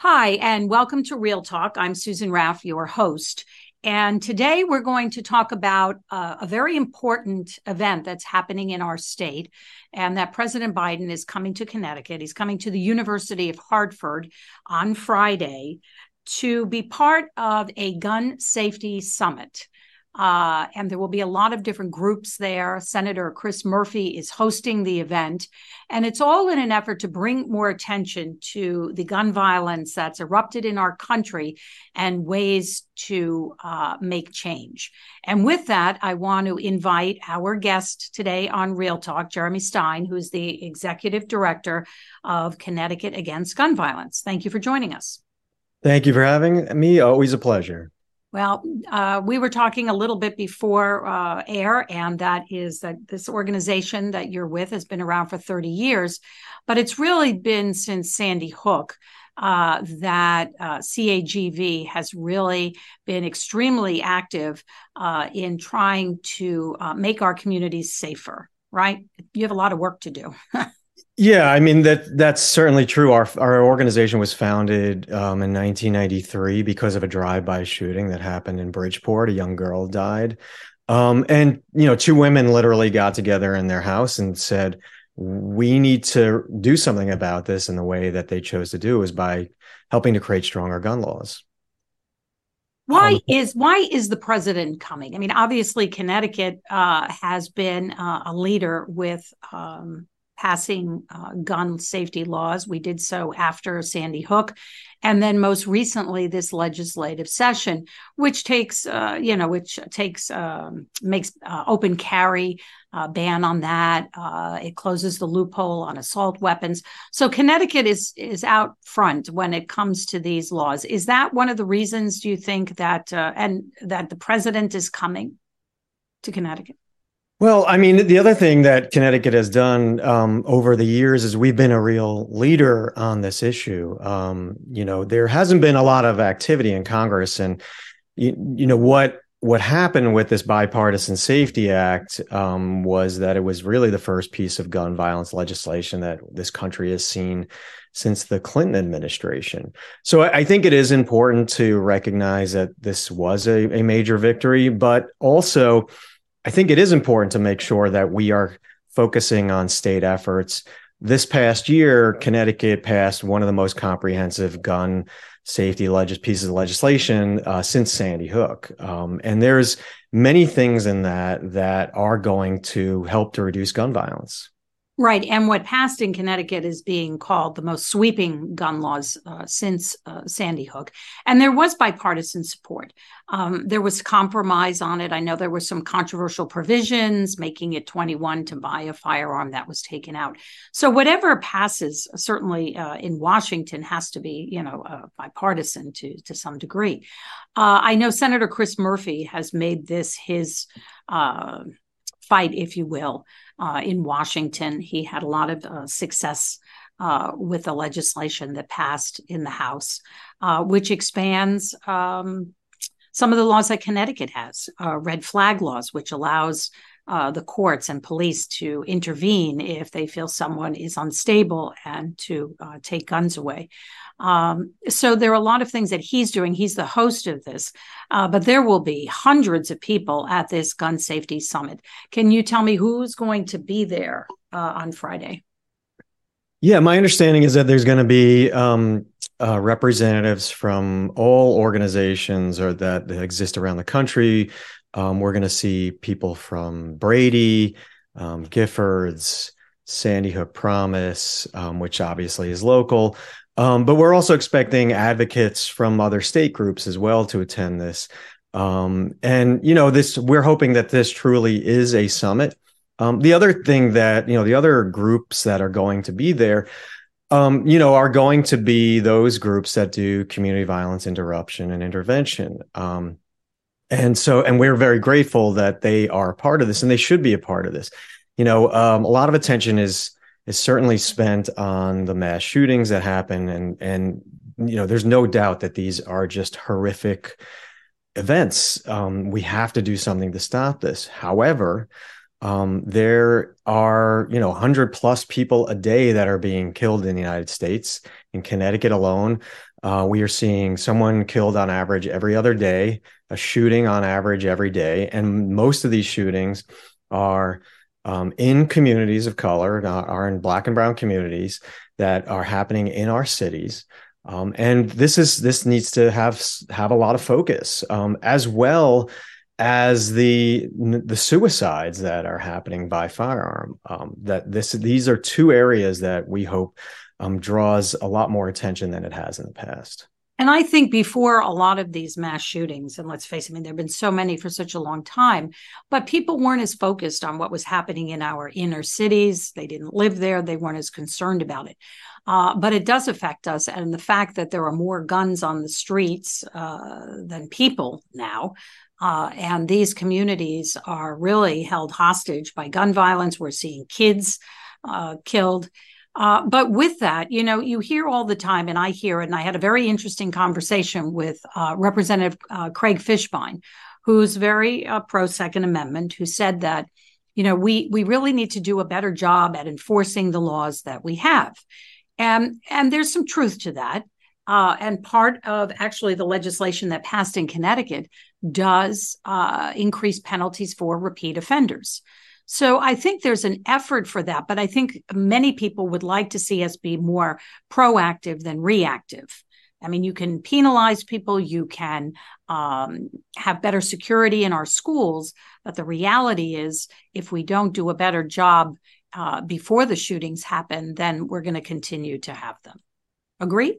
Hi, and welcome to Real Talk. I'm Susan Raff, your host. And today we're going to talk about uh, a very important event that's happening in our state, and that President Biden is coming to Connecticut. He's coming to the University of Hartford on Friday to be part of a gun safety summit. Uh, and there will be a lot of different groups there. Senator Chris Murphy is hosting the event. And it's all in an effort to bring more attention to the gun violence that's erupted in our country and ways to uh, make change. And with that, I want to invite our guest today on Real Talk, Jeremy Stein, who's the executive director of Connecticut Against Gun Violence. Thank you for joining us. Thank you for having me. Always a pleasure. Well, uh, we were talking a little bit before uh, air, and that is that this organization that you're with has been around for 30 years, but it's really been since Sandy Hook uh, that uh, CAGV has really been extremely active uh, in trying to uh, make our communities safer, right? You have a lot of work to do. Yeah, I mean that that's certainly true. Our our organization was founded um, in 1993 because of a drive-by shooting that happened in Bridgeport. A young girl died, um, and you know, two women literally got together in their house and said, "We need to do something about this." And the way that they chose to do was by helping to create stronger gun laws. Why um, is why is the president coming? I mean, obviously, Connecticut uh, has been uh, a leader with. Um, passing uh, gun safety laws. We did so after Sandy Hook. And then most recently, this legislative session, which takes, uh, you know, which takes, um, makes uh, open carry uh, ban on that. Uh, it closes the loophole on assault weapons. So Connecticut is is out front when it comes to these laws. Is that one of the reasons? Do you think that uh, and that the president is coming to Connecticut? Well, I mean, the other thing that Connecticut has done um, over the years is we've been a real leader on this issue. Um, you know, there hasn't been a lot of activity in Congress, and you, you know what what happened with this bipartisan safety act um, was that it was really the first piece of gun violence legislation that this country has seen since the Clinton administration. So I think it is important to recognize that this was a, a major victory, but also I think it is important to make sure that we are focusing on state efforts. This past year, Connecticut passed one of the most comprehensive gun safety leg- pieces of legislation uh, since Sandy Hook, um, and there's many things in that that are going to help to reduce gun violence. Right. And what passed in Connecticut is being called the most sweeping gun laws uh, since uh, Sandy Hook. And there was bipartisan support. Um, there was compromise on it. I know there were some controversial provisions making it 21 to buy a firearm that was taken out. So whatever passes, certainly uh, in Washington, has to be, you know, uh, bipartisan to, to some degree. Uh, I know Senator Chris Murphy has made this his uh, fight, if you will uh, in Washington. He had a lot of uh, success uh, with the legislation that passed in the House, uh, which expands um, some of the laws that Connecticut has, uh, red flag laws, which allows uh, the courts and police to intervene if they feel someone is unstable and to uh, take guns away. Um, so there are a lot of things that he's doing. He's the host of this, uh, but there will be hundreds of people at this gun safety summit. Can you tell me who's going to be there uh, on Friday? Yeah, my understanding is that there's going to be um, uh, representatives from all organizations or that, that exist around the country. Um, we're going to see people from Brady, um, Giffords, Sandy Hook Promise, um, which obviously is local. Um, but we're also expecting advocates from other state groups as well to attend this. Um, and you know, this we're hoping that this truly is a summit. Um, the other thing that you know, the other groups that are going to be there, um, you know, are going to be those groups that do community violence interruption and intervention. Um, and so, and we're very grateful that they are part of this, and they should be a part of this. You know, um, a lot of attention is is certainly spent on the mass shootings that happen and and you know there's no doubt that these are just horrific events. Um, we have to do something to stop this. However um, there are you know 100 plus people a day that are being killed in the united states. In connecticut alone Uh, we are seeing someone killed on average every other day, a shooting on average every day, and most of these shootings are um, in communities of color, are in black and brown communities that are happening in our cities. Um, and this is this needs to have have a lot of focus um, as well as the the suicides that are happening by firearm. Um, that this these are two areas that we hope um, draws a lot more attention than it has in the past. And I think before a lot of these mass shootings, and let's face it, I mean, there have been so many for such a long time, but people weren't as focused on what was happening in our inner cities. They didn't live there, they weren't as concerned about it. Uh, but it does affect us. And the fact that there are more guns on the streets uh, than people now. Uh, and these communities are really held hostage by gun violence. We're seeing kids uh, killed. Uh, but with that, you know, you hear all the time, and I hear it, and I had a very interesting conversation with uh, Representative uh, Craig Fishbein, who's very uh, pro Second Amendment, who said that, you know, we we really need to do a better job at enforcing the laws that we have, and and there's some truth to that. Uh, and part of actually the legislation that passed in Connecticut does uh, increase penalties for repeat offenders. So I think there's an effort for that, but I think many people would like to see us be more proactive than reactive. I mean, you can penalize people, you can um, have better security in our schools, but the reality is, if we don't do a better job uh, before the shootings happen, then we're going to continue to have them. Agree?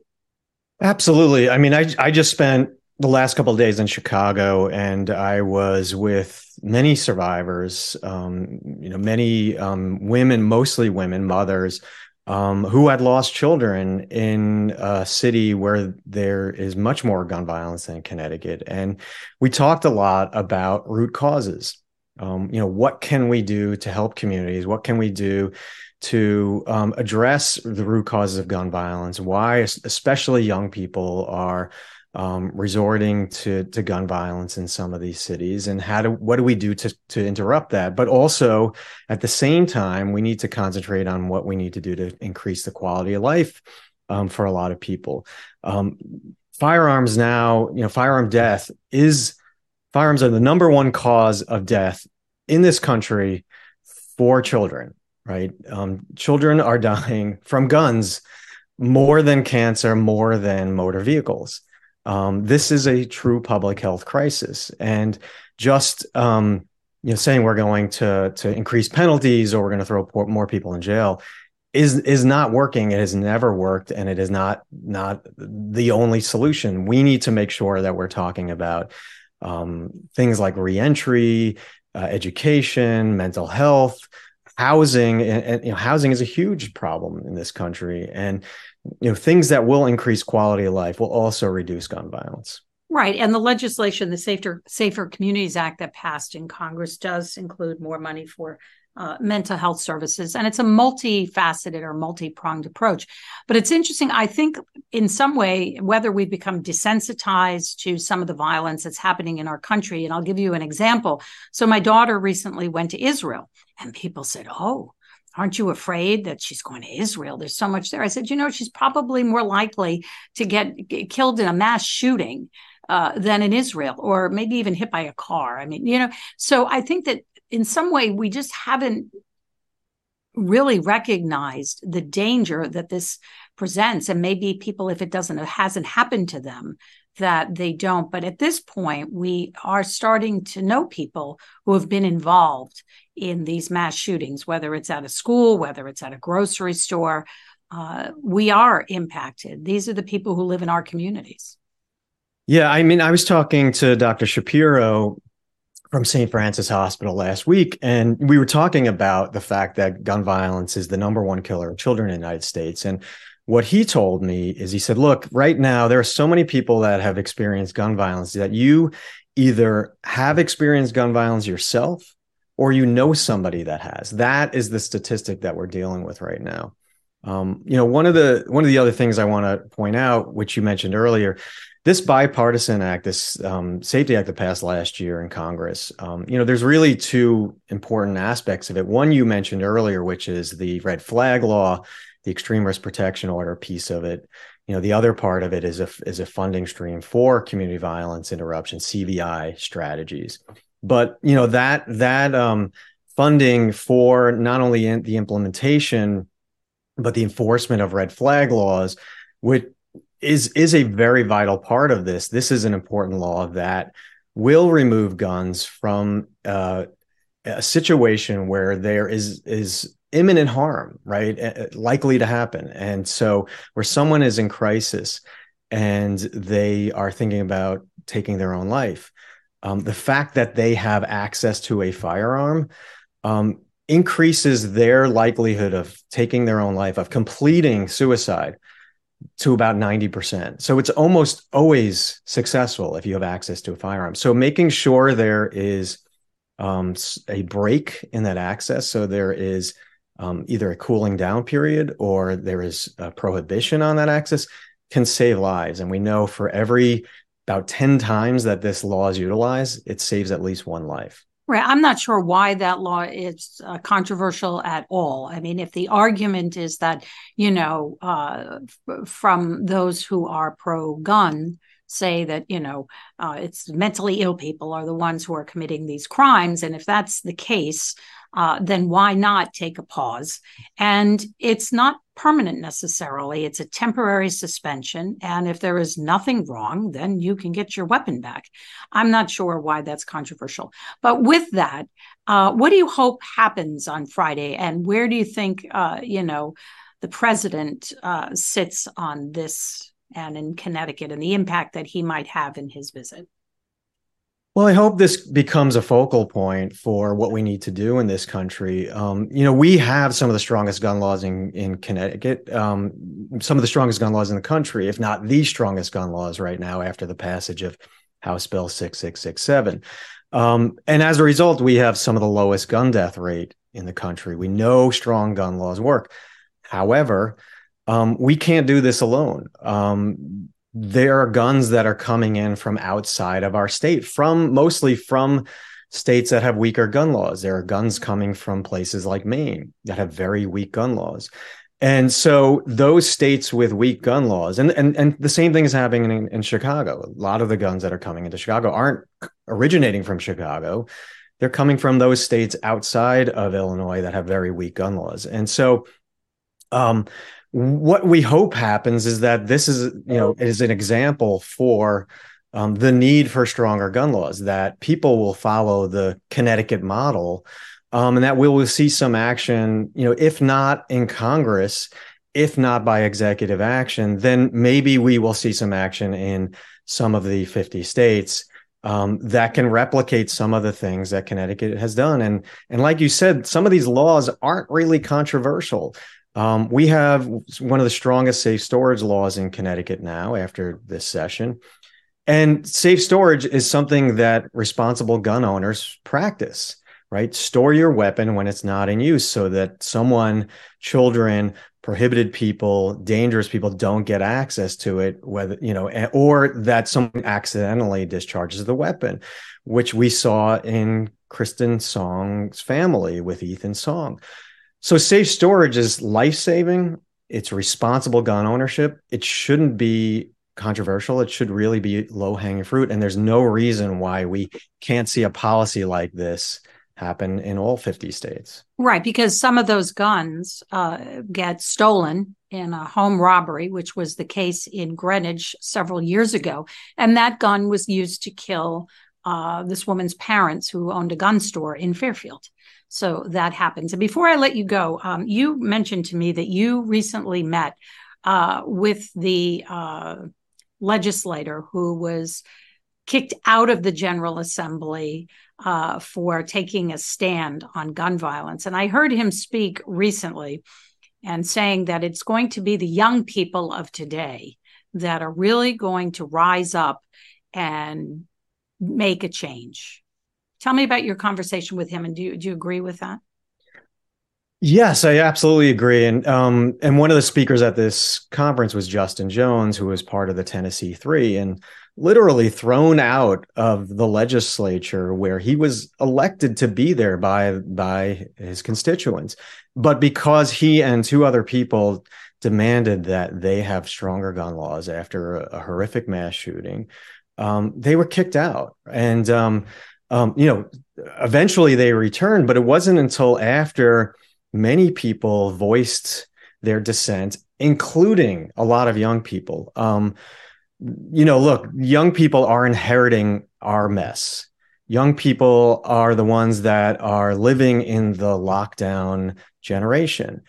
Absolutely. I mean, I I just spent the last couple of days in Chicago, and I was with many survivors. Um, you know, many um, women, mostly women, mothers, um, who had lost children in a city where there is much more gun violence than Connecticut. And we talked a lot about root causes. Um, you know, what can we do to help communities? What can we do to um, address the root causes of gun violence? Why, especially young people, are um, resorting to to gun violence in some of these cities, and how do what do we do to to interrupt that? But also at the same time, we need to concentrate on what we need to do to increase the quality of life um, for a lot of people. Um, firearms now, you know, firearm death is firearms are the number one cause of death in this country for children. Right, um, children are dying from guns more than cancer, more than motor vehicles. Um, this is a true public health crisis, and just um, you know saying we're going to to increase penalties or we're going to throw more people in jail is is not working. It has never worked, and it is not not the only solution. We need to make sure that we're talking about um, things like reentry, uh, education, mental health, housing, and, and you know, housing is a huge problem in this country, and you know things that will increase quality of life will also reduce gun violence. Right. And the legislation the safer safer communities act that passed in congress does include more money for uh, mental health services and it's a multifaceted or multi-pronged approach but it's interesting i think in some way whether we've become desensitized to some of the violence that's happening in our country and i'll give you an example so my daughter recently went to israel and people said oh aren't you afraid that she's going to Israel? There's so much there. I said, you know, she's probably more likely to get, get killed in a mass shooting uh, than in Israel, or maybe even hit by a car. I mean, you know, so I think that in some way we just haven't really recognized the danger that this presents. And maybe people if it doesn't it hasn't happened to them that they don't. But at this point we are starting to know people who have been involved in these mass shootings whether it's at a school whether it's at a grocery store. Uh, we are impacted. These are the people who live in our communities. Yeah i mean i was talking to dr shapiro from St. Francis Hospital last week, and we were talking about the fact that gun violence is the number one killer of children in the United States. And what he told me is he said, Look, right now, there are so many people that have experienced gun violence that you either have experienced gun violence yourself or you know somebody that has. That is the statistic that we're dealing with right now. Um, you know, one of the one of the other things I want to point out, which you mentioned earlier, this bipartisan act, this um, safety act that passed last year in Congress, um, you know, there's really two important aspects of it. One you mentioned earlier, which is the red flag law, the extreme risk protection order piece of it. you know the other part of it is a is a funding stream for community violence interruption cvi strategies but you know that that um, funding for not only the implementation but the enforcement of red flag laws which is is a very vital part of this. This is an important law that will remove guns from uh, a situation where there is is imminent harm right? Likely to happen. And so where someone is in crisis and they are thinking about taking their own life um, the fact that they have access to a firearm um, increases their likelihood of taking their own life of completing suicide to about 90%. So it's almost always successful if you have access to a firearm. So making sure there is um, a break in that access. So there is um, either a cooling down period or there is a prohibition on that access can save lives. And we know for every about 10 times that this law is utilized, it saves at least one life. Right. I'm not sure why that law is uh, controversial at all. I mean, if the argument is that, you know, uh, f- from those who are pro gun, say that you know uh, it's mentally ill people are the ones who are committing these crimes and if that's the case uh, then why not take a pause and it's not permanent necessarily. It's a temporary suspension and if there is nothing wrong then you can get your weapon back. I'm not sure why that's controversial. But with that uh, what do you hope happens on friday and where do you think uh, you know the president uh, sits on this and in Connecticut and the impact that he might have in his visit. Well, I hope this becomes a focal point for what we need to do in this country. Um, you know, we have some of the strongest gun laws in in Connecticut, um, some of the strongest gun laws in the country, if not the strongest gun laws right now after the passage of House Bill 6667. Um, and as a result, we have some of the lowest gun death rate in the country. We know strong gun laws work. However, um, we can't do this alone. Um, there are guns that are coming in from outside of our state, from mostly from states that have weaker gun laws. There are guns coming from places like Maine that have very weak gun laws. And so those states with weak gun laws, and and and the same thing is happening in, in Chicago. A lot of the guns that are coming into Chicago aren't originating from Chicago. They're coming from those states outside of Illinois that have very weak gun laws. And so um, what we hope happens is that this is you know is an example for um, the need for stronger gun laws that people will follow the connecticut model um, and that we will see some action you know if not in congress if not by executive action then maybe we will see some action in some of the 50 states um, that can replicate some of the things that Connecticut has done. And and like you said, some of these laws aren't really controversial. Um, we have one of the strongest safe storage laws in Connecticut now after this session. And safe storage is something that responsible gun owners practice, right? Store your weapon when it's not in use so that someone, children, prohibited people, dangerous people don't get access to it, whether, you know, or that someone accidentally discharges the weapon, which we saw in Kristin Song's family with Ethan Song. So safe storage is life saving. It's responsible gun ownership. It shouldn't be controversial. It should really be low hanging fruit. And there's no reason why we can't see a policy like this happen in all 50 states. Right. Because some of those guns uh, get stolen in a home robbery, which was the case in Greenwich several years ago. And that gun was used to kill uh, this woman's parents who owned a gun store in Fairfield. So that happens. And before I let you go, um, you mentioned to me that you recently met uh, with the uh, legislator who was kicked out of the General Assembly uh, for taking a stand on gun violence. And I heard him speak recently and saying that it's going to be the young people of today that are really going to rise up and make a change. Tell me about your conversation with him, and do you, do you agree with that? Yes, I absolutely agree. And um, and one of the speakers at this conference was Justin Jones, who was part of the Tennessee Three, and literally thrown out of the legislature where he was elected to be there by by his constituents. But because he and two other people demanded that they have stronger gun laws after a, a horrific mass shooting, um, they were kicked out. And, um, um, you know, eventually they returned, but it wasn't until after many people voiced their dissent, including a lot of young people. Um, you know, look, young people are inheriting our mess. Young people are the ones that are living in the lockdown generation.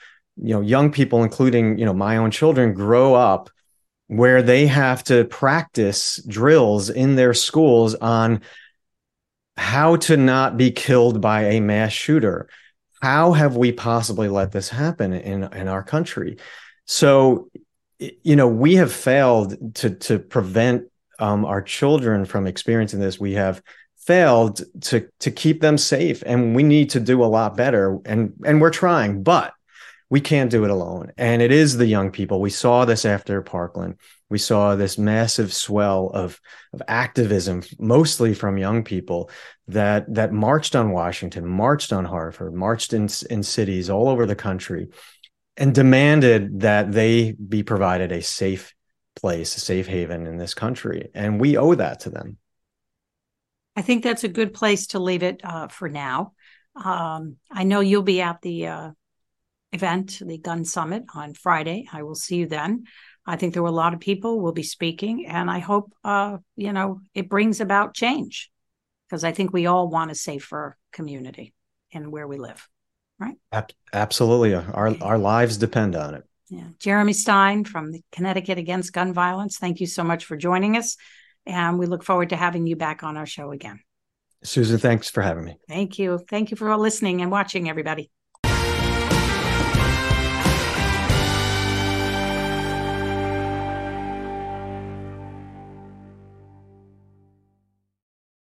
You know, young people, including, you know, my own children, grow up where they have to practice drills in their schools on how to not be killed by a mass shooter. How have we possibly let this happen in, in our country? So, you know, we have failed to to prevent um, our children from experiencing this. We have failed to to keep them safe, and we need to do a lot better. And and we're trying, but we can't do it alone. And it is the young people. We saw this after Parkland. We saw this massive swell of, of activism, mostly from young people that that marched on Washington, marched on Hartford, marched in, in cities all over the country, and demanded that they be provided a safe place, a safe haven in this country. And we owe that to them. I think that's a good place to leave it uh, for now. Um, I know you'll be at the uh, event, the Gun Summit on Friday. I will see you then. I think there were a lot of people will be speaking, and I hope uh, you know it brings about change because I think we all want a safer community and where we live, right? Absolutely, our our lives depend on it. Yeah, Jeremy Stein from the Connecticut Against Gun Violence. Thank you so much for joining us, and we look forward to having you back on our show again. Susan, thanks for having me. Thank you. Thank you for listening and watching, everybody.